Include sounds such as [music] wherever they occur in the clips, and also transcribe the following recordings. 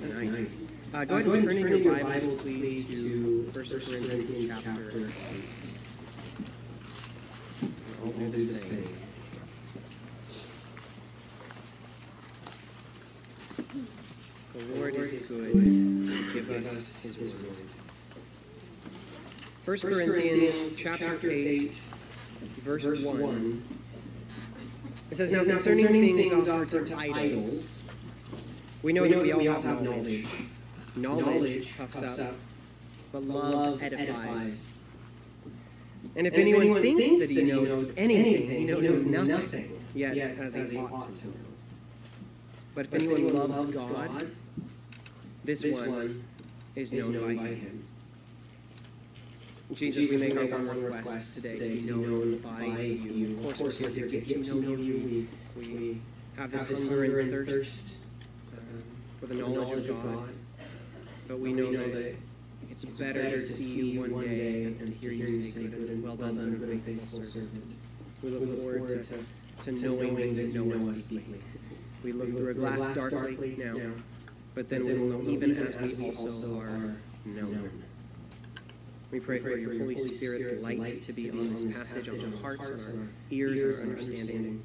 That's nice. Uh, go ahead and turn in your Bibles, please, to 1 Corinthians chapter 8. I'll do the same. The Lord is good. Give us his word. 1 Corinthians chapter 8, verse 1. It says, Now concerning things offered to idols, we know that we all have knowledge. Knowledge puffs up, but love edifies. And if anyone thinks that he knows anything, he knows nothing, yet as he ought to know. But if anyone loves God, this one is known by him. Jesus, we make our one request today to be known by you. Of course, we're here to get to know you. We have this hunger and thirst for the knowledge of God. But we know that it's better to see you one day and to hear you say, good and well done, good and faithful servant. We look forward to, to knowing that you know us deeply. We look through a glass darkly now, but then we will know even as we also are known. We pray for your Holy Spirit's light to be on this passage, on our hearts, on our ears, our understanding,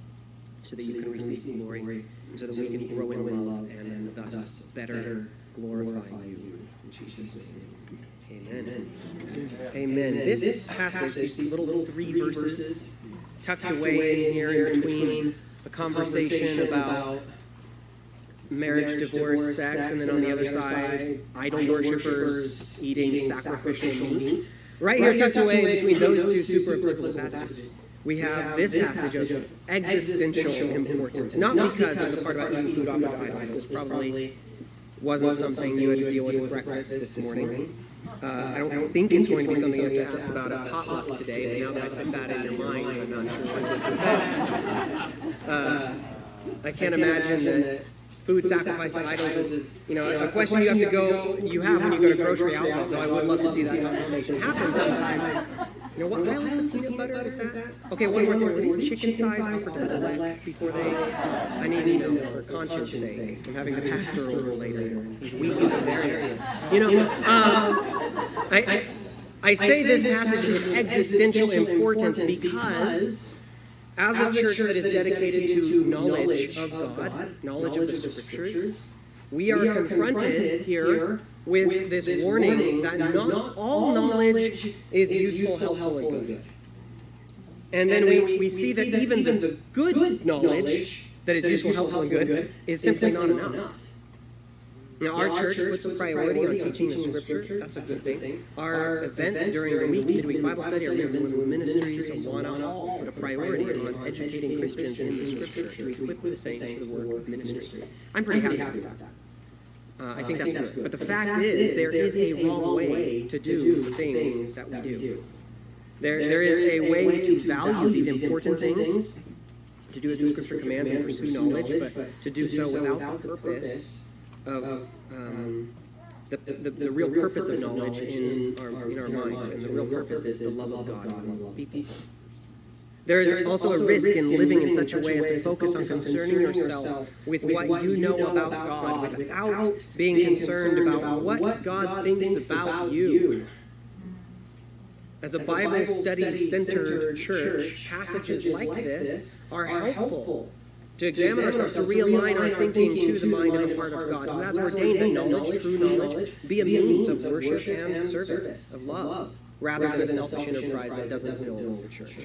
so that you can receive glory, so that we can grow in love and thus better glorify you. In Jesus' name. Amen. Amen. This passage, these little three verses, tucked away in here in between a conversation about marriage, divorce, sex, and then on the other side, idol worshippers eating sacrificial meat. Right here, tucked away between those two super applicable passages, we have this passage of existential importance. Not because of the part about eating food offered to idols. This probably wasn't something you had to deal with at breakfast this morning. Uh, I don't think it's going to be something you have to ask about at potluck today. And now that I put that in your mind, I'm not sure what to expect. Uh, I can't imagine that food sacrificed to idols is, you know, a question you have to go, you have when you go to grocery outlet, though I would love to see that conversation happen sometime. You know, what aisle is the peanut butter? Is that? Okay, one more thing. Were these chicken thighs offered to elect before they? I need to know for conscience sake. I'm having the pastor over later. He's weak in these areas. [laughs] You know, um, I, I say this passage is of existential importance because as a church that is dedicated to knowledge of God, knowledge of the scriptures, we are confronted here with this warning that not all knowledge is useful, helpful, and good. And then we, we see that even the good knowledge that is useful, helpful, and good is simply not enough. Now, our church puts a priority on teaching the scripture. That's a good thing. Our events during the week, midweek Bible study, our men's and women's ministries, so on all, put a priority on educating Christians in the scripture to equip the saints for the work of ministry. I'm pretty happy about that. Uh, I think that's good. But the fact is, there is a wrong way to do the things that we do. There, there is a way to value these important things, to do as the scripture commands and pursue knowledge, but to do so without the purpose of um, the, the, the, real purpose of knowledge in our, in our minds. And the real purpose is the love of God and love people. There is also a risk in living in such a way as to focus on concerning yourself with what you know about God without being concerned about what God thinks about you. As a Bible study centered church, passages like this are helpful to examine ourselves, to realign our thinking to the mind and the heart of God, who has ordained that knowledge, true knowledge, be a means of worship and service, of love, rather than a selfish enterprise that doesn't build the church.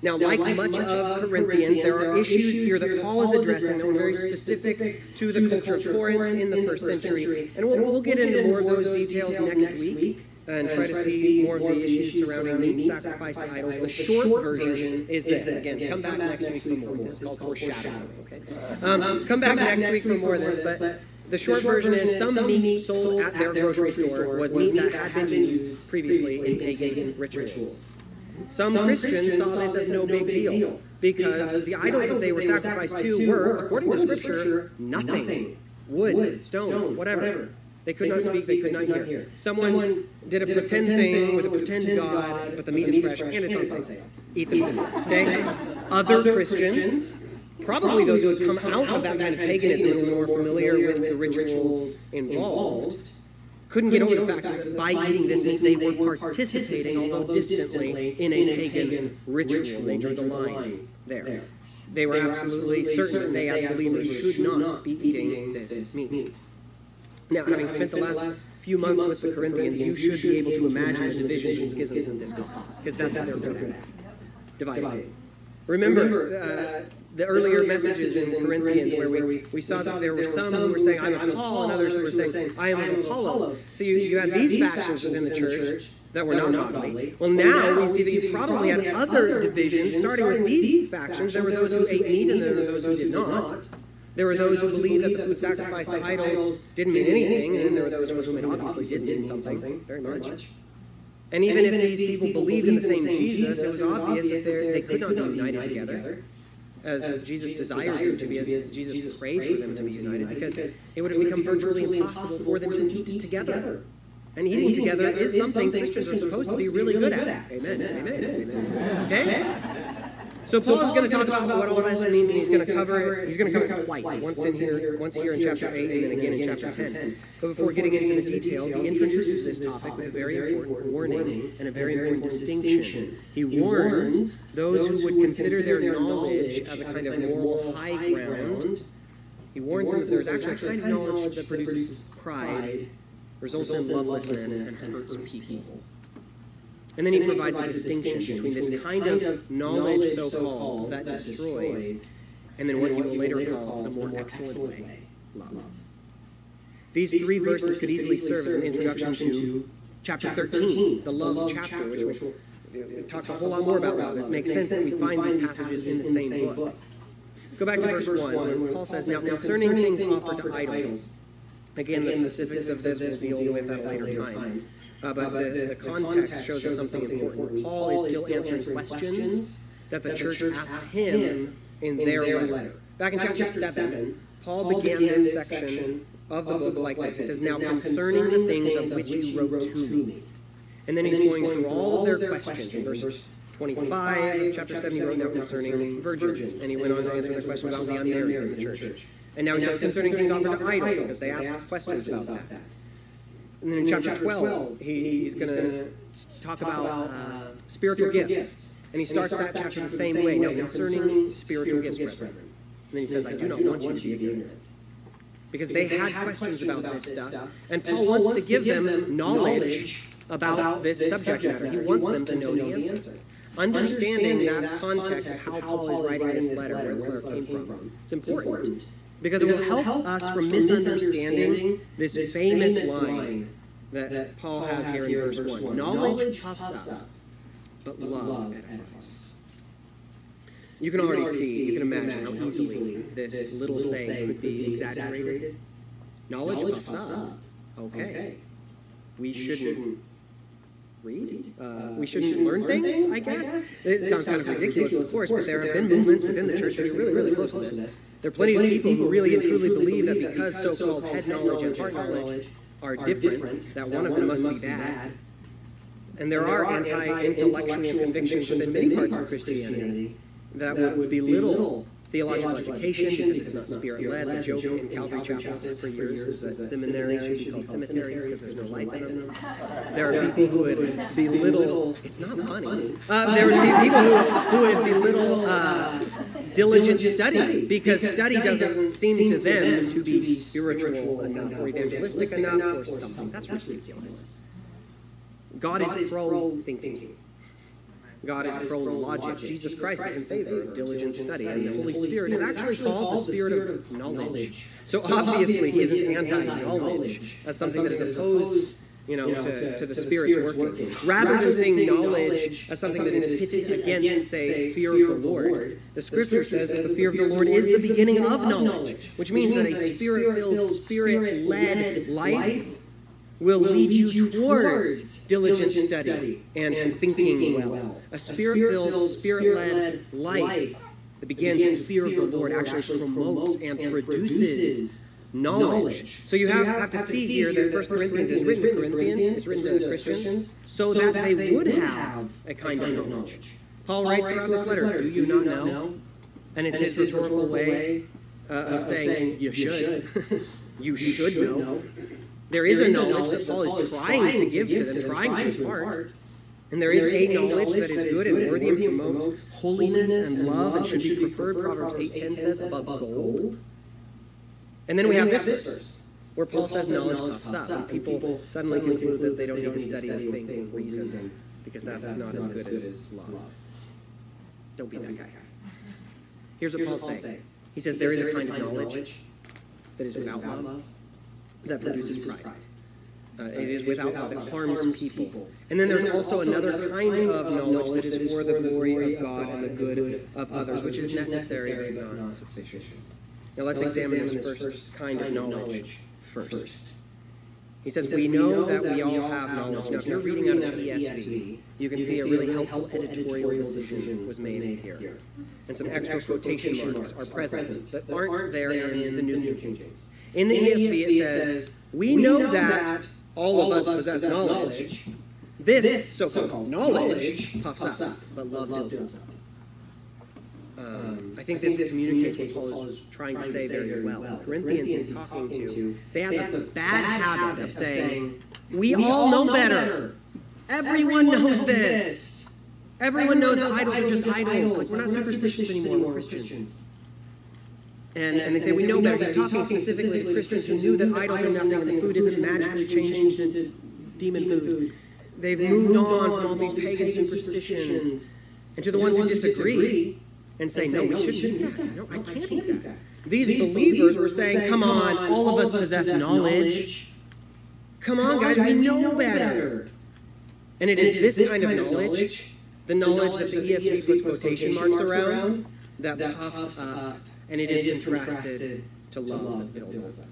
Now, like much of Corinthians, there are issues here that Paul is addressing that were very specific to the culture of Corinth in the first century. And we'll, we'll get into more of those details next week and try to see more of the issues surrounding meat sacrifice to idols. The short version is this. Again, come back next week for more. This is called foreshadowing. Okay. Um, come back next week for more of this, but. The short version is some meat sold at their grocery store was meat that had been used previously in pagan rituals. Some Christians saw this as no big deal because the idols that they were sacrificed to were, according to Scripture, nothing wood, stone, whatever. They could not speak, they could not hear. Someone did a pretend thing with a pretend God, but the meat is fresh and it's on sale. Eat the meat. [laughs] Okay? Other Christians Probably those who had come out of that kind of paganism and were more familiar with the rituals involved couldn't get over the fact that by eating this meat they were participating, although distantly, in a pagan ritual. They drew the line there. They were absolutely certain that they, as believers, should not be eating this meat. Now, having spent the last few months with the Corinthians, you should be able to imagine the divisions and schisms in this because that's what they're good at, dividing. Remember uh, the earlier messages in Corinthians where we, we saw that there were some who were saying, I'm of Paul, and others who were saying, I am Apollos. So you, you had these factions within the church that were not godly. Well, now we see that you probably had other divisions, starting with these factions. There were those who ate meat, and there were those who did not. There were those who believed that the food sacrificed to idols didn't mean anything, and then there were those who it obviously did mean something, very much. And even if these people believed in the same Jesus, it was obvious that they could not be united together as Jesus desired them to be, as Jesus prayed for them to be united, because it would have become virtually impossible for them to eat together. And eating together is something Christians are supposed to be really good at. Amen. Amen. Amen. Okay? So Paul is going to talk about what all this means, and he's going to cover it. he's going to cover it twice. Once in here, once here in chapter eight, and then again in chapter ten. But before getting into the details, he introduces this topic with a very important warning and a very important distinction. He warns those who would consider their knowledge as a kind of moral high ground. He warns them that there's actually a kind of knowledge that produces pride, results in lovelessness, and hurts people. And then he provides a distinction between this kind of knowledge, so called, that destroys, and then what he will later call the more excellent way love. These three verses could easily serve as an introduction to chapter 13, the love chapter, which will, it talks a whole lot more about love. It makes sense that we find these passages in the same book. Go back to verse 1, where Paul says, Now concerning things offered to idols, again, the specifics of this we'll deal with at a later time. Uh, but the, the context shows us something important. Paul is still answering questions that the church asked him in their letter. Back in chapter 7, Paul began this section of the book like this. He says, Now concerning the things of which you wrote to me. And then he's going through all of their questions. In verse 25, chapter 7, he wrote now concerning virgins. And he went on to answer the question about the unmarried in the church. And now he says concerning things offered to idols, because they asked questions about that. And then in chapter 12, he, he's going to talk about uh, spiritual gifts. And he starts that chapter the same way. Now, concerning spiritual gifts, brethren. And then he says, I do not want you to be ignorant. Because they had questions about this stuff. And Paul wants to give them knowledge about this subject matter. He wants them to know the answer. Understanding that context of how Paul is writing this letter, where this letter came from, it's important. Because it will help us from misunderstanding this famous line that Paul has here in verse 1. Knowledge puffs up, but love edifies. You can already see, you can imagine how easily this little saying could be exaggerated. Knowledge puffs up. Okay. We shouldn't read? Uh, we shouldn't learn things, I guess? It sounds kind of ridiculous, of course, but there have been movements within the church that are really, really close to this. There are plenty of people who really and truly believe that because so-called head knowledge and heart knowledge are different, that one of them must be bad. And there are anti-intellectual convictions within many parts of Christianity that would belittle theological education because it's not spirit-led. The joke in Calvary chapels for years is that seminaries should be called cemeteries because there's no life in them. [laughs] There are people who would belittle. It's not funny. Uh, there would be people who, who would [laughs] belittle uh, diligent study because study doesn't seem to them to be spiritual enough or evangelistic enough or something. That's ridiculous. God is pro God is pro logic. Jesus Christ is in favor of diligent study. And the Holy Spirit is actually called the Spirit of knowledge. So obviously, he isn't anti knowledge as something that is opposed you know, to, to the Spirit's working. Rather than saying knowledge as something that is pitted against, say, fear of the Lord, the Scripture says that the fear of the Lord is the beginning of knowledge, which means that a Spirit-filled, Spirit-led life will lead you towards diligent study and thinking well. A spirit-filled, spirit-led life that begins with fear of the Lord actually promotes and produces knowledge. So you have, have to see here that First Corinthians is written to Corinthians, it's written to Christians, so that they would have a kind of knowledge. Paul writes throughout this letter, do you not know And it's his historical way uh, of saying, you should. you should [laughs] know. There is a knowledge that Paul is trying to give to them, trying to impart. And there is a knowledge that is good and worthy and promotes holiness and love and should be preferred, Proverbs 8.10 says, above gold. And then we have this verse, where Paul says knowledge puffs up. And people suddenly conclude that they don't need to study the thing for reason, because that's not as good as love. Don't be that guy. Here's what Paul's saying. He says there is a kind of knowledge that is without love, that produces pride. Uh, it is without love. It harms people. And then there's also another kind of knowledge that is for the glory of God and the good of others, which is necessary but not sufficient. Now let's examine this first kind of knowledge first. He says, We know that we all have knowledge. Now, if you're reading out of the ESV, you can see a really helpful editorial decision was made here. And some extra quotation marks are present that aren't there in the New King James. In the ESV, it says, We know that all of us possess knowledge. This so-called knowledge puffs up, but love builds up. Um, I think this communicates what Paul is trying to say very well. The Corinthians he's talking to, they have the bad habit of saying, we all know better. Everyone knows this. Everyone knows that idols are just idols. Like, we're not superstitious anymore, we're Christians. And, and they say, we know better. He's talking specifically to Christians who knew that idols are nothing and the food isn't magically changed into demon food. They've moved on from all these pagan superstitions. And to the ones who disagree, and say, no, we shouldn't eat that. No, I can't eat that. These believers were saying, come on, all of us possess knowledge. Come on, guys, we know better. And it is this kind of knowledge, the knowledge that the ESV puts quotation marks around, that puffs up, and it is contrasted to love that builds up.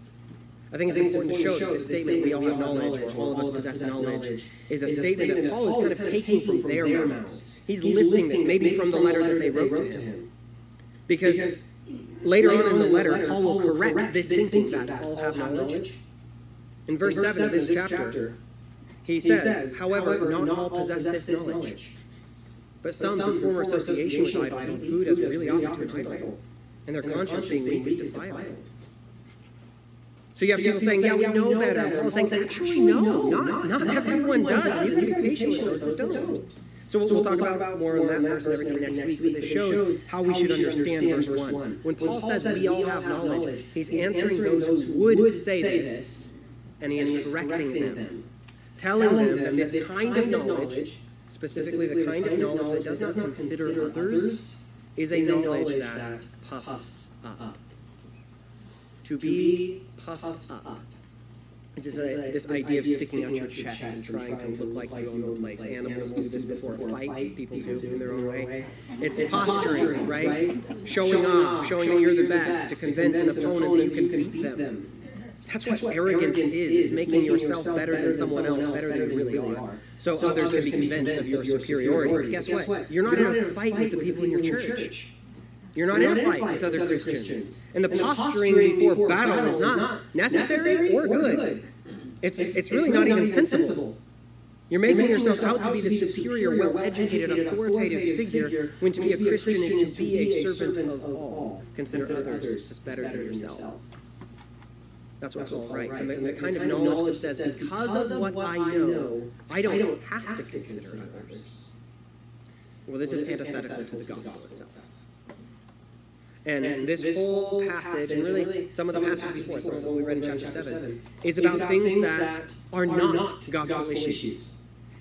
I think it's important to show that this statement, we all have knowledge, or all of us possess knowledge, is a statement that Paul is kind of taking from their mouths. He's lifting this, maybe from the letter that they wrote to him. Because later on in the letter, Paul will correct this thinking that all have knowledge. In verse 7 of this chapter, he says, however, not all possess this knowledge. But some, through former association with idols, food as really often to an idol, and their conscience being weak is defiled. So you have people saying, yeah, we know better. Paul saying, actually, no, not, not everyone does. You can be patient with those that don't. So we'll, we'll talk about more on that verse and everything next week, but this shows how we should understand verse 1. When Paul says we all have knowledge, he's answering those who would say this, and he is correcting them, telling them that this kind of knowledge, specifically the kind of knowledge that does not consider others, is a knowledge that puffs up. To be puffed up. It's just a, this idea of sticking out your chest and trying to look like you own the place. Animals do this before a fight, people do in their own way. It's posturing, right? Showing off, showing that you're the best, to convince an opponent that you can beat them. That's what arrogance is, is making yourself better than someone else, better than you really are. So others can be convinced of your superiority. But guess what? You're not in a fight with the people in your church. You're not, You're in a fight, with other Christians. Christians. And the and posturing, posturing before, before battle, battle is not necessary or good. It's, it's, it's, really, really not, even sensible. You're making, You're making yourself, out to be the superior, well-educated, authoritative figure, when to be a Christian is to be a servant of all. Consider others as better than yourself. That's what's all right. So the, the kind of knowledge that says, because of what I know, I don't have to consider others. Well, this is antithetical to the gospel itself. And, and this, this, whole passage, and really some of the passages before, some of what we read in chapter 7, is about, about things that are not gospel issues.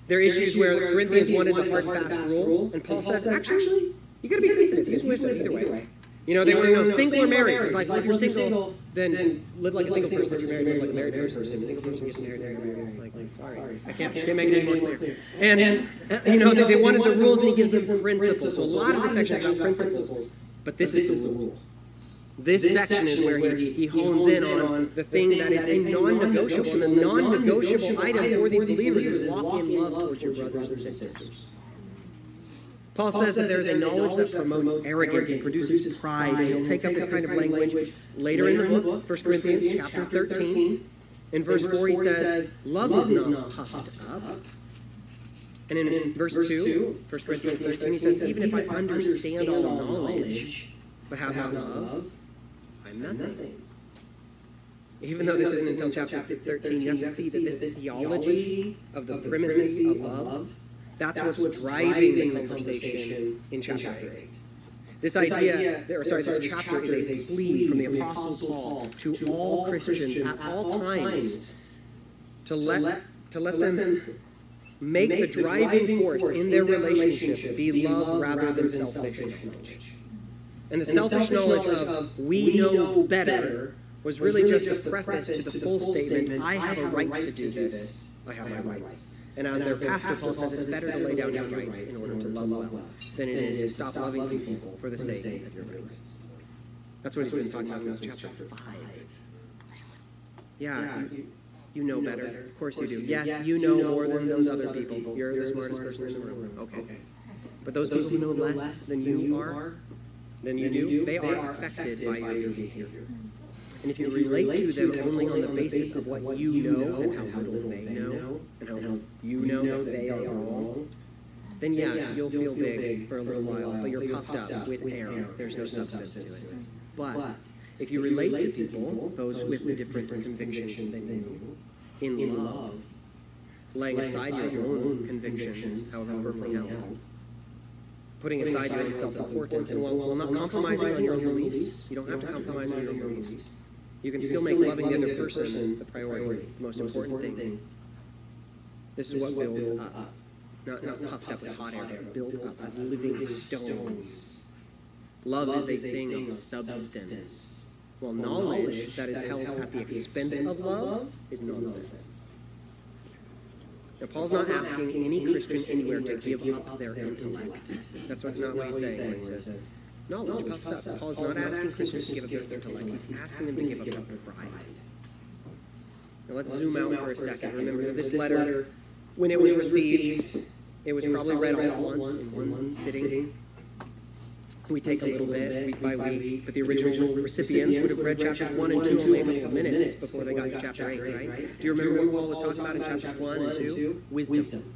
They're issues where the Corinthians wanted the hard, fast rule, and Paul says, actually, you got to be sensitive. Use wisdom either way. You know, they want to know single or married. It's like, if you're single, then live like a single person. If you're married, live like a married person. If a single person gets married, married, married. Like, sorry, I can't, can't make it any more clear. And, uh, you know, they wanted the rules, and he gives them principles. So a lot of the section is about principles. But this, is, the rule. This, this section, is where he, he hones in on the thing that is a non-negotiable. And the non-negotiable item for these believers is walk in love towards your brothers and sisters. Paul says that there is a knowledge that promotes arrogance and produces pride, and he'll take up this kind of language later in the book, 1 Corinthians chapter 13. In verse 4 he says, Love is not puffed up. And in, in verse 2, 1 Corinthians 13, he says, Even if I understand all knowledge but have not love, I'm nothing. Even though this isn't until chapter 13, you have to see that this theology of the primacy of love, that's what's driving the conversation in chapter 8. This idea, or sorry, this chapter is a plea from the Apostle Paul to all Christians at all times to let, to let them make the driving force in their relationships be love rather than selfish knowledge. And the selfish knowledge of we know better was really just a preface to the full statement I have a right to do this, I have my rights. And as their pastor Paul says, it's better to lay down your rights in order to love well than it is to stop loving people for the sake of your rights. That's what he's been talking about in this chapter 5. Yeah, you, you know better. Of course you do. Yes, you know more than those other people. You're the smartest person in the room. Okay. But those people who know less than you are, than you do, they are affected by your behavior. And if you relate to them only on the basis of what you know and how little they know, and how you know that they are wrong, then yeah, you'll feel big for a little while, but you're puffed up with air. There's no substance to it. But if you relate to people, those with different convictions than you, in love, laying aside your own convictions, however held, putting aside your own self-importance, and while not compromising on your own beliefs, you don't have to compromise on your own beliefs. You can still make loving the other person the priority, the most important thing. This is what builds up. Not, not puffed up with hot air, but built up as living stones. Love is a thing of substance, while knowledge that is held at the expense of love is nonsense. Now, Paul's not asking any Christian anywhere to give up their intellect. That's what's not what he's saying when he says, knowledge puffs up. Paul's not asking Christians to give up their intellect. He's asking them to give up their pride. Now, let's zoom out for a second. Remember that this letter, when it was received, it was probably read all at once in one sitting. We take a little bit, week by week, but the original recipients would have read chapters 1 and 2 only a couple of minutes before they got to chapter 8, right? Do you remember what Paul was talking about in chapters 1 and 2? Wisdom.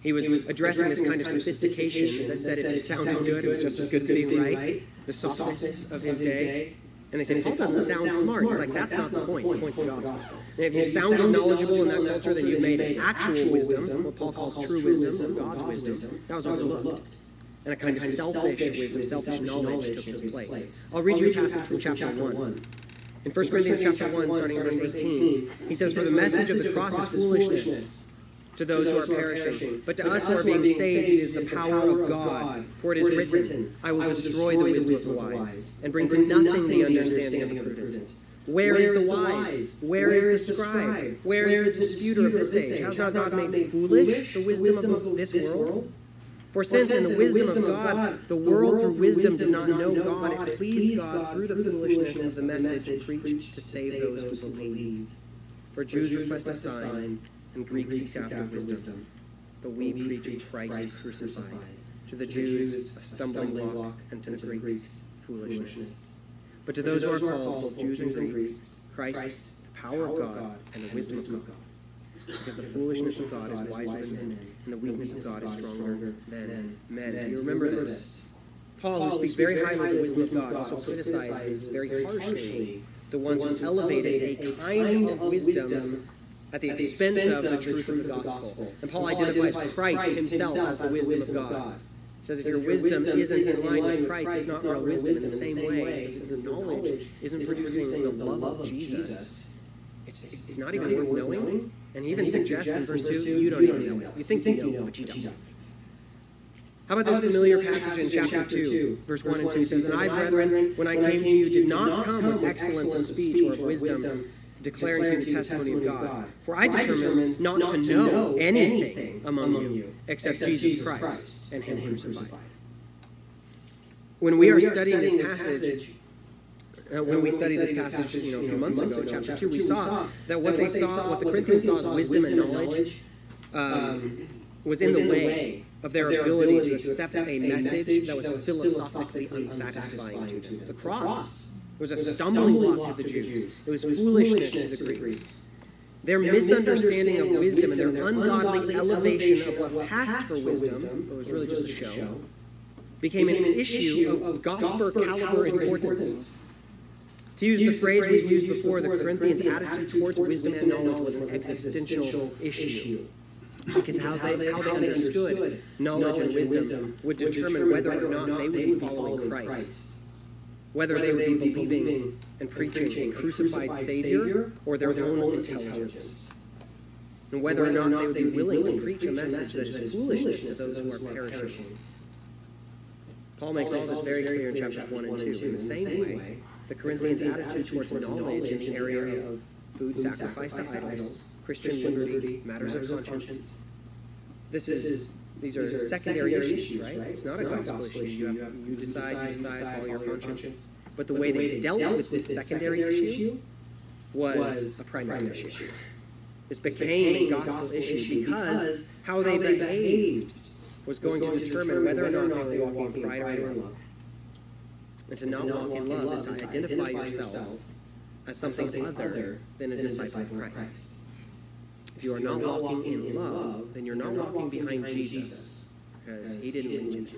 He was, addressing this kind of sophistication that said if it sounded good, it was just as good to be right, the sophists of his day. And they said, Paul doesn't sound smart. He's like, that's not the point. The point's the gospel. And if you sounded knowledgeable in that culture, then you've made actual wisdom, what Paul calls true wisdom, God's wisdom, that was overlooked. And a kind of selfish wisdom, selfish knowledge took its place. I'll read you a passage from chapter 1. In 1 Corinthians chapter 1, starting in verse 18, he says, For the message of the cross is foolishness to those who are perishing. But to us who are being saved, it is the power of God. For it is written, I will destroy the wisdom of the wise, and bring to nothing the understanding of the prudent. Where is the wise? Where is the scribe? Where is the disputer of this age? Has not God made foolish the wisdom of this world? For since in the wisdom of God, the world through wisdom did not know God, it pleased God through the foolishness of the message preached to save those who believe. For Jews request a sign, and Greeks seek after wisdom. But we preach Christ crucified. To the Jews, a stumbling block, and to the Greeks, foolishness. But to those who are called, Jews and Greeks, Christ, the power of God, and the wisdom of God. Because the foolishness of God is wiser than men, and the weakness of God is stronger than men. Do you remember this? Paul, who speaks very highly of the wisdom of God, also criticizes very harshly the ones who elevated a kind of wisdom at the expense of the truth of the gospel. And Paul identifies Christ himself as the wisdom of God. He says if your wisdom isn't in line with Christ, it's not real wisdom in the same way. He says if your knowledge isn't producing the love of Jesus, it's, it's not even worth knowing. And he even suggests in verse 2, you don't even know it. You think you know, but you don't. How about this familiar passage in chapter 2, verse 1 and 2 says, And I, brethren, when I came to you, did not come with excellence of speech or of wisdom, declaring to you the testimony of God. For I determined not to know anything among you except Jesus Christ and Him crucified. When we are studying this passage, uh, when we studied this passage, you know, a few months ago, chapter two, we saw that what they saw, what the Corinthians saw as wisdom and knowledge, um, was in the way of their ability to accept a message that was philosophically unsatisfying to them. The cross was a stumbling block to the Jews. It was foolishness to the Greeks. Their misunderstanding of wisdom and their ungodly elevation of what passed for wisdom, but was really just a show, became an issue of gospel caliber importance. To use the phrase we've used before, the Corinthians' attitude towards wisdom and knowledge was an existential issue. Because how they, how they understood knowledge and wisdom would determine whether or not they would be following Christ. Whether they would be believing and preaching a crucified Savior or their own intelligence. And whether or not they would be willing to preach a message that is foolishness to those who are perishing. Paul makes all this very clear in chapters 1 and 2. In the same way, the Corinthians' attitude towards knowledge in the area of food sacrificed to idols, Christian liberty, matters of conscience. This is these are secondary issues, right? It's not a gospel issue. You, have, you decide, you decide, follow your conscience. But the way they dealt with this secondary issue was a primary issue. This became a gospel issue because how they behaved was going to determine whether or not they were walking in pride or in love. And to not walk in love is to identify yourself as something other than a disciple of Christ. If you are not walking in love, then you're not walking behind Jesus because he didn't win.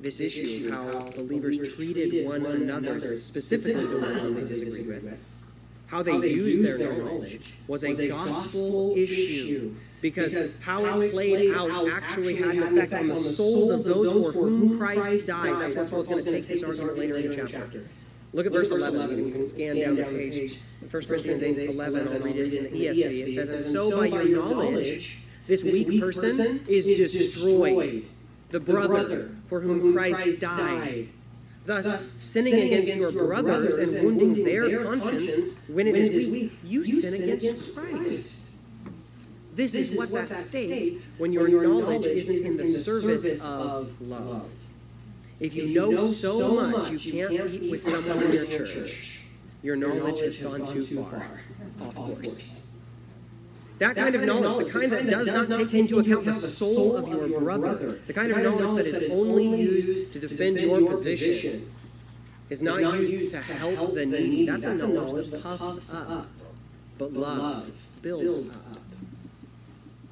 This issue of how believers treated one another, specifically the ones they disagreed with, how they used their knowledge, was a gospel issue because how it played out actually had an effect on the souls of those for whom Christ died. That's what Paul's going to take this argument later in the chapter. Look at verse 11. You can scan down the page. 1 Corinthians 8, 11. I'll read it in the ESV. It says, And so by your knowledge, this weak person is destroyed, the brother for whom Christ died. Thus, sinning against your brothers and wounding their conscience when it is weak, you sin against Christ. This is what's at stake when your knowledge isn't in the service of love. If you, if you know so much you can't eat with someone in your church, your knowledge has gone too far, off course. That kind of knowledge, the kind that does not take into account the soul of your brother, the kind of knowledge that is only used to defend your position, is not used to help the needy. That's a knowledge that puffs up, but love builds up.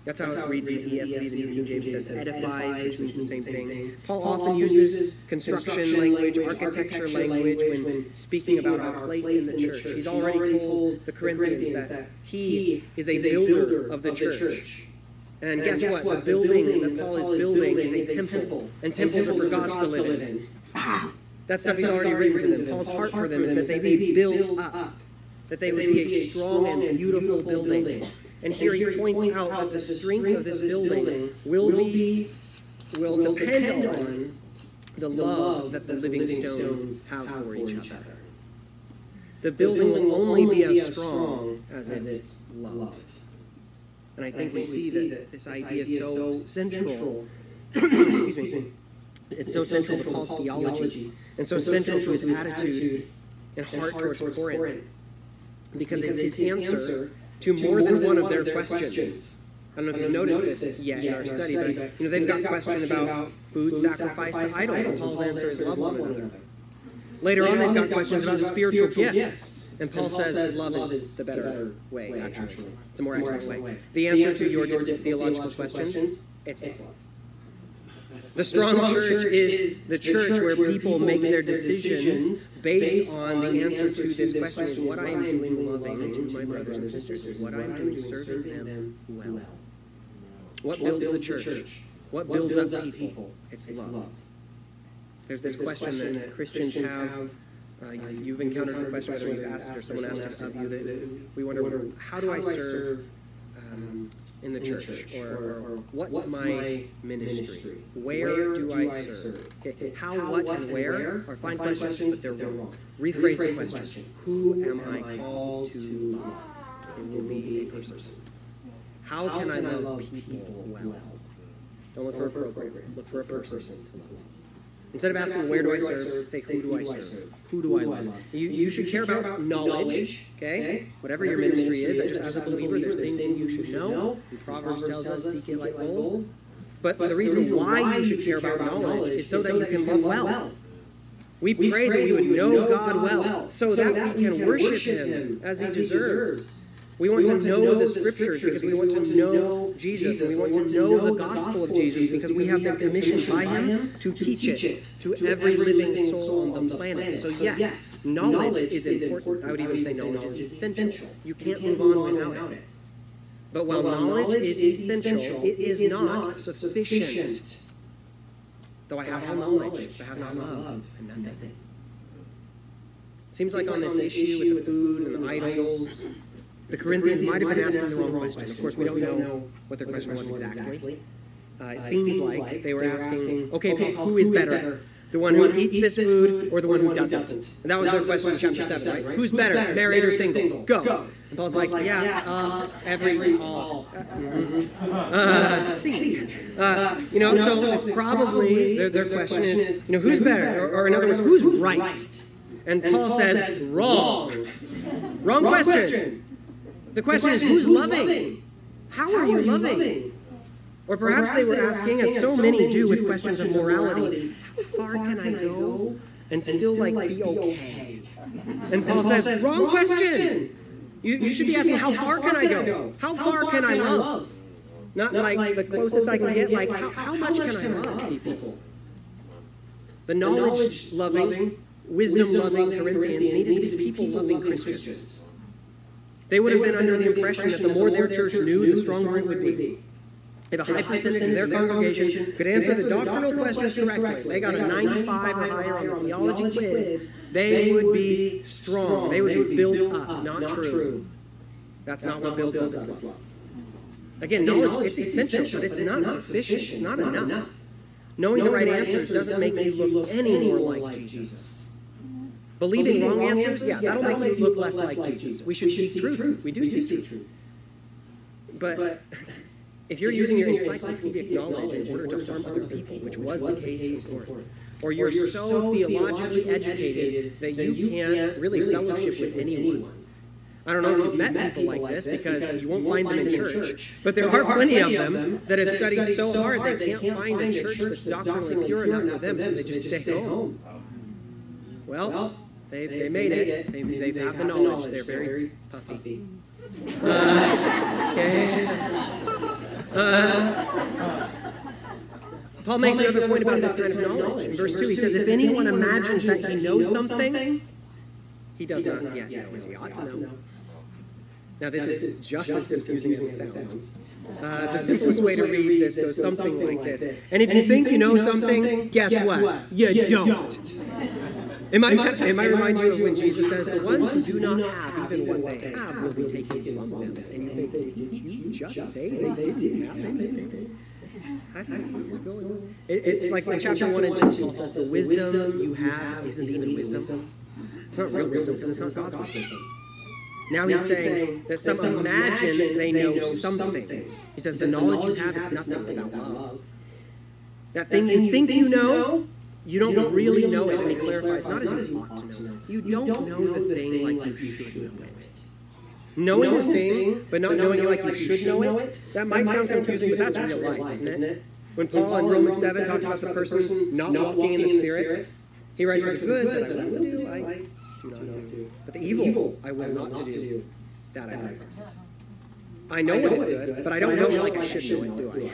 That's how, That's it reads in the ESV. The New King James says edifies, which means the same thing. Paul often uses construction language, architecture language when speaking about our place in the church. He's already told the Corinthians that he is a builder of the church. And, guess, guess, what? The building that Paul is building is a temple, and temples are for gods to live in. That stuff he's already written to them. Paul's heart for them is that they be built up, that they would be a strong and beautiful building. And here he points out that the strength of this building will be will depend on the love that the living stones have for each other. The building will only be as strong as its love. And I think we see that this idea is so central. [coughs] Excuse me. It's so central to Paul's theology and so central to his attitude and heart towards Corinth. Because it's his answer to more, than, one of their, questions. I don't know if you've noticed this yet in our study, but you know they've got questions about food sacrificed to idols, and Paul's answer is love one another. Later on, they've got questions about spiritual gifts, and Paul says love is the better way. Actually, it's a more excellent way. The answer to your theological questions, it's love. The strong, the strong church, church is the church, church where people make their decisions based on the answer to this question what I am doing loving to my brothers and sisters, what I am doing serving them well. What builds the church? What builds up people? It's love. There's this question that Christians have. Uh, you've encountered the question, whether you've asked it or someone asked it of you, that we wonder, how do I serve um, in the, in church, church or, or, or, what's, what's my ministry? ministry? Where, where do, do I serve? Okay. How, How, what, and where, where are fine questions, questions, but they're, they're wrong. Rephrase, Rephrase the, question. question. Who, Who am I called to love? It will be a person. How, How can, I love people well? Don't look for a program. Look for a person to love. Instead of asking, where do I serve, say, who do I serve? Who do I love? You, you should care about knowledge, okay? Whatever your ministry is, just as a believer, there's things that you should know. Proverbs tells us, seek it like gold. But the reason why you should care about knowledge is so that you can love well. We pray that we would know God well, so that we can worship Him as He deserves. We want to know the scriptures because we want to know Jesus and we want to know the gospel of Jesus because we have been commissioned by him to teach it to every living soul on the planet. So yes, knowledge is important. I would even say knowledge is essential. You can't move on without it. But while knowledge is essential, it is not sufficient. Though I have all knowledge, I have not love, and nothing. Seems like on this issue with the food and the idols, the Corinthians might have been asking the wrong question. Of course, we don't know what their question was exactly. Uh, it seems like they were asking, okay, Paul, who is better? The one who eats this food or the one who doesn't? And that was their question in chapter 7, right? Who's better, married or single? Go. And Paul's like, yeah, uh, every, all. Uh, [laughs] [laughs] see. Uh, you know, so it's probably, their, their question is, you know, who's better? Or, or in other words, who's right? And Paul says, wrong. Wrong question. The question is, who's loving? How are you loving? Or perhaps they were asking, as so many do with questions of morality, how far can I go and still like be okay? And Paul says, wrong question. You, you should be asking, how far can I go? How far can I love? Not like the closest I can get, like how, how much can I love people? The knowledge loving, wisdom loving Corinthians needed to be people loving Christians. They would have been under the impression that the more their church knew, the stronger it would be. If a high percentage of their congregation could answer the doctrinal questions correctly, they got a 95 or higher on the theology quiz, they would be strong. They would be built up, not true. That's not what builds up is love. Again, knowledge, it's essential, but it's not sufficient. It's not enough. Knowing the right answers doesn't make you look any more like Jesus. Believing wrong answers, yeah, that'll make you look less like Jesus. We should seek truth. We do seek truth. But if you're using your encyclopedic knowledge in order to harm other people, which was the case in Corinth, or you're so theologically educated that you can't really fellowship with anyone. I don't know if you've met people like this because you won't find them in church, but there are plenty of them that have studied so hard they can't find a church that's doctrinally pure enough for them, so they just stay home. Well, they, they made it. They, they have the knowledge. They're very puffy. Uh, okay. Uh, Paul makes another point about this kind of knowledge. In verse 2, he says, If anyone imagines that he knows something, he does not yet know as he ought to know. Now, this is just as confusing as it sounds. Uh, the simplest way to read this goes something like this. And if you think you know something, guess what? You don't. It might, it might remind you of when Jesus says, The ones who do not have even what they have will be taken from them. And you think, Did you just say they didn't have anything? It, it's like in chapter 1 and 2, Paul says, The wisdom you have isn't even wisdom. It's not real wisdom because it's not God's wisdom. Now he's saying that some imagine they know something. He says, The knowledge you have, it's nothing without love. That thing you think you know, you don't, you don't really, really know it, and he clarifies, not as you ought to know. You don't, don't know, know the thing like you should know it. Knowing the thing, but not knowing it like you should know it, that might sound confusing, but that's real life, isn't it? When Paul in Romans 7 talks about the person not walking in the Spirit, he writes, For the good that I will do, I do not do. But the evil I will not to do, that I like. I know what is good, but I don't know it like I should know it, do I?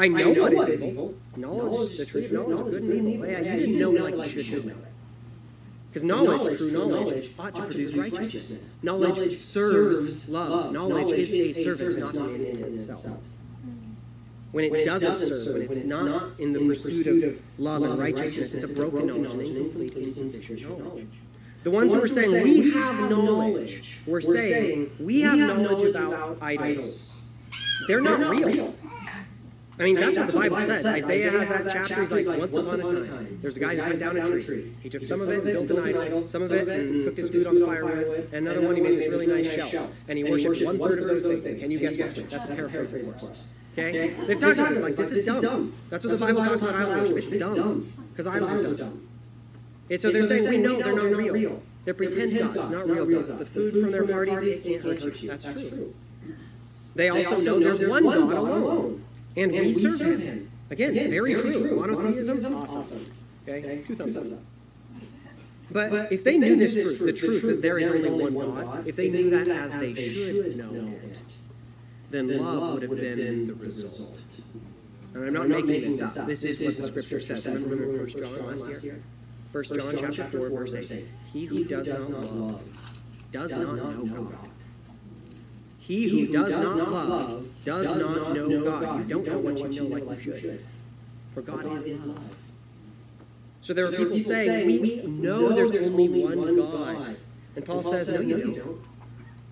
I know, I know what is evil. Knowledge, knowledge the truth, knowledge, knowledge of good and evil. Yeah, you, didn't know like you should know it. Because knowledge, true knowledge, ought to produce righteousness. Knowledge serves love. Knowledge is a servant, not an end in itself. Mm. When it doesn't serve, when it's not in the pursuit of love and righteousness, it's a broken knowledge, an incomplete, insufficient knowledge. The ones who are saying we have knowledge, we're saying we have knowledge about idols. They're not real. I mean, that's, that's what the Bible, says. Isaiah, Isaiah has that chapter. He's like, once upon a time, there's a guy who went down a tree. He took some of it and built an idol, some of it and cooked his food on the firewood, and another one he made this really nice shelf. And he worshipped one third of those things. Can you guess what? That's a paraphrase, of course. Okay? They've talked about this like, this is dumb. That's what the Bible talks about idol worship. It's dumb. Because idols are dumb. And so they're saying, we know they're not real. They're pretend gods, not real gods. The food from their parties, it can't hurt you. That's true. They also know there's one God alone. And, and we, we serve, serve him. him. Again, Again very, very, true. true. Monotheism, awesome. awesome. Okay? okay? Two thumbs, Two thumbs up. up. But if they knew this truth, the truth that there is only one God, if they knew that as they should know it, then love would have been the result. And I'm not making this up. This is what the scripture says. Remember 1 John last year? 1 John chapter 4, verse 8. He who does not love does not know God. He who does not love does not know God. You don't know what you know like you should. For God is love. So there are people saying, we know there's only one God. And Paul says, no, you don't.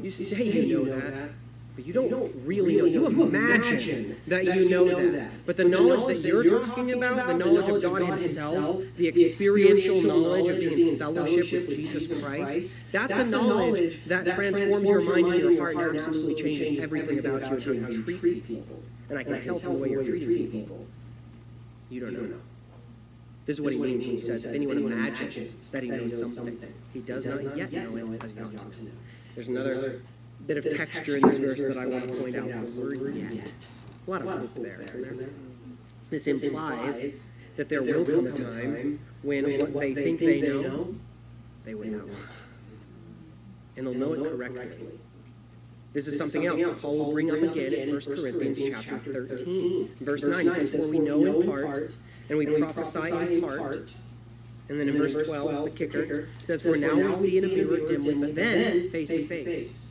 You say you know that, but you don't really know. You imagine that you know that. But the knowledge that you're talking about, the knowledge of God Himself, the experiential knowledge of being in fellowship with Jesus Christ, that's a knowledge that transforms your mind and your heart and absolutely changes everything about you and how you treat people. And I can tell from the way you're treating people, you don't know. This is what he means when he says, if anyone imagines that he knows something, he does not yet know it as he ought to. There's another bit of texture in this verse that I want to point out. The word yet. A lot of hope there, isn't there? This implies that there will come a time when what they think they know, they will know. And they'll know it correctly. This is something else that Paul will bring up again in 1 Corinthians chapter 13. Verse 9, he says, For we know in part, and we prophesy in part. And then in verse 12, the kicker says, For now we see in a mirror dimly, but then face to face.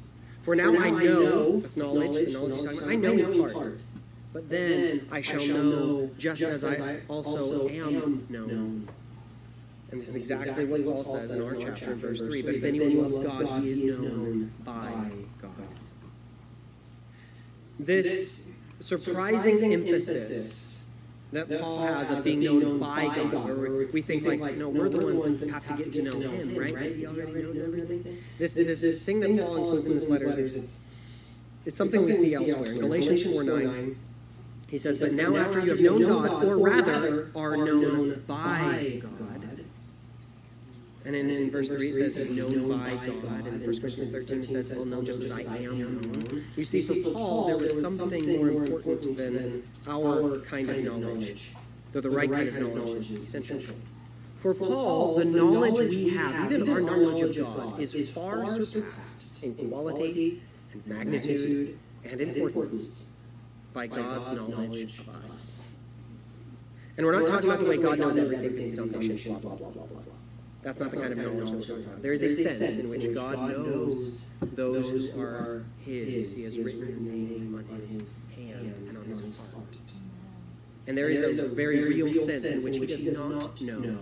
For now I know, that's knowledge, the knowledge he's talking about, I know in part. But then I shall know just as I also am known. And this is exactly what Paul says in our chapter in verse 3. But if anyone loves God, he is known by God. This surprising emphasis that Paul has of being known by God, where we think like, no, we're the ones that have to get to know Him, right? Because He already knows everything. This, this, this thing that Paul includes in his letters is it's something we see elsewhere. In Galatians 4 9, he says, But now after you have known God, or rather are known by God, and then in verse 3 it says, is known by God. And in 1 Corinthians 13 it says, well, just as I am known. You see, for Paul, there was something more important than our kind of knowledge, though the right kind of knowledge is essential. For Paul, the knowledge we have, even our knowledge of God, is far surpassed in quality and magnitude and importance by God's knowledge of us. And we're not talking about the way God knows everything because he's omniscient, blah, blah, blah, blah, blah. That's not the kind of knowledge that we're talking about. There is a sense in which God knows those who are His. He has written your name on His hand and on His heart. And there is a very real sense in which He does not know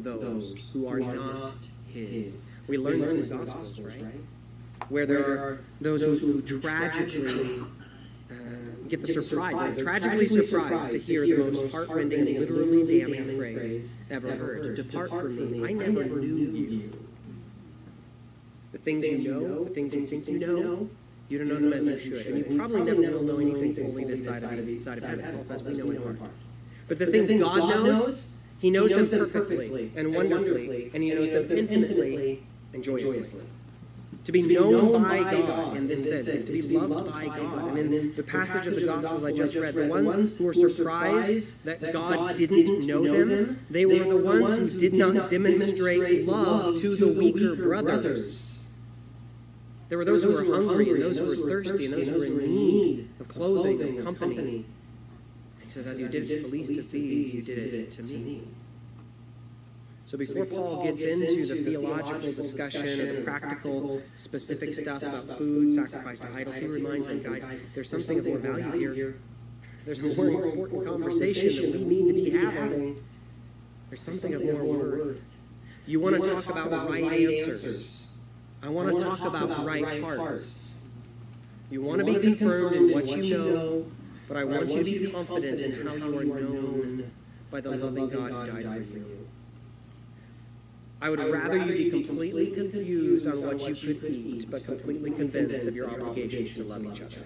those who are not His. We learn this in the Gospels, right? Where there are those who tragically get the surprise, tragically surprised to hear the most heartrending and literally damning phrase ever heard. Depart from me, I never knew you. The things you know, the things you think you know, you don't know them as you should. And you probably never will know anything fully this side of the side of heaven. Says we know in part. But the things God knows, He knows them perfectly and wonderfully, and He knows them intimately and joyously. To be known by God in this sense is to be loved by God. And in the passage of the Gospels I just read, the ones who were surprised that God didn't know them, they were the ones who did not demonstrate love to the weaker brothers. There were those who were hungry, and those who were thirsty, and those who were in need of clothing, of company. He says, As you did it to the least of these, you did it to me. So before Paul gets into the theological discussion or the practical, specific stuff about food, sacrifice to idols, he reminds them, guys, there's something of more value here. There's a more important conversation that we need to be having. There's something of more worth. You want to talk about right answers. I want to talk about right hearts. You want to be confirmed in what you know, but I want you to be confident in how you are known by the loving God who died for you. I would rather you be completely confused on what you could eat, but completely convinced of your obligations to love each other.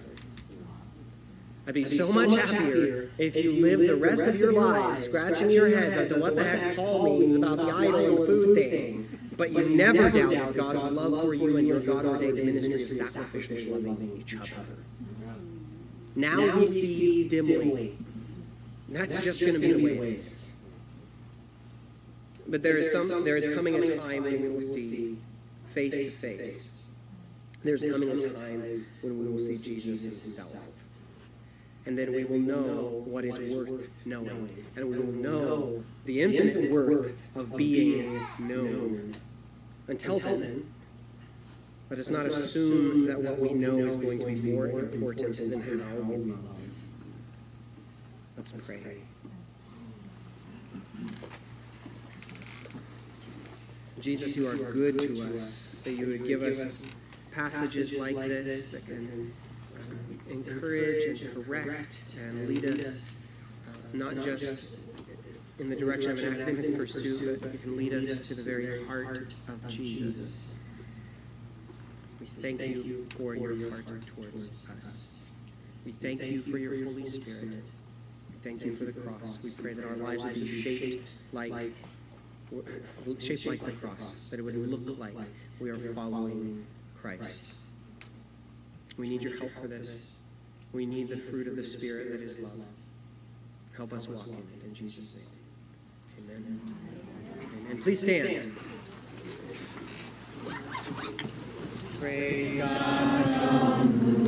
I'd be so much happier if you lived the rest of your lives scratching your heads as to what the heck Paul means about the idol and food thing, but you never doubted God's love for you and your God ordained ministry of sacrificially loving each other. Now we see dimly. That's just going to be the way it is. But there is some. There is coming a time when we will see face to face. There's coming a time when we will see Jesus Himself, and then we will know what is worth knowing, and we will know the infinite worth of being known. Until then, let us not assume that what we know is going to be more important than how we love. Let's pray. Jesus, you are good to us, that you would give us passages like this that can um, encourage and correct and lead us, uh, not just in the direction of an academic pursuit, but you can lead us to the very heart of Jesus. We thank you for your heart towards us. We thank you for your Holy Spirit. We thank you for the cross. We pray that our lives would be shaped like shaped like the cross, that it would look like we are following Christ. We need your help for this. We need the fruit of the Spirit that is love. Help us walk in it in Jesus' name. Amen. Amen. Please stand. Praise God.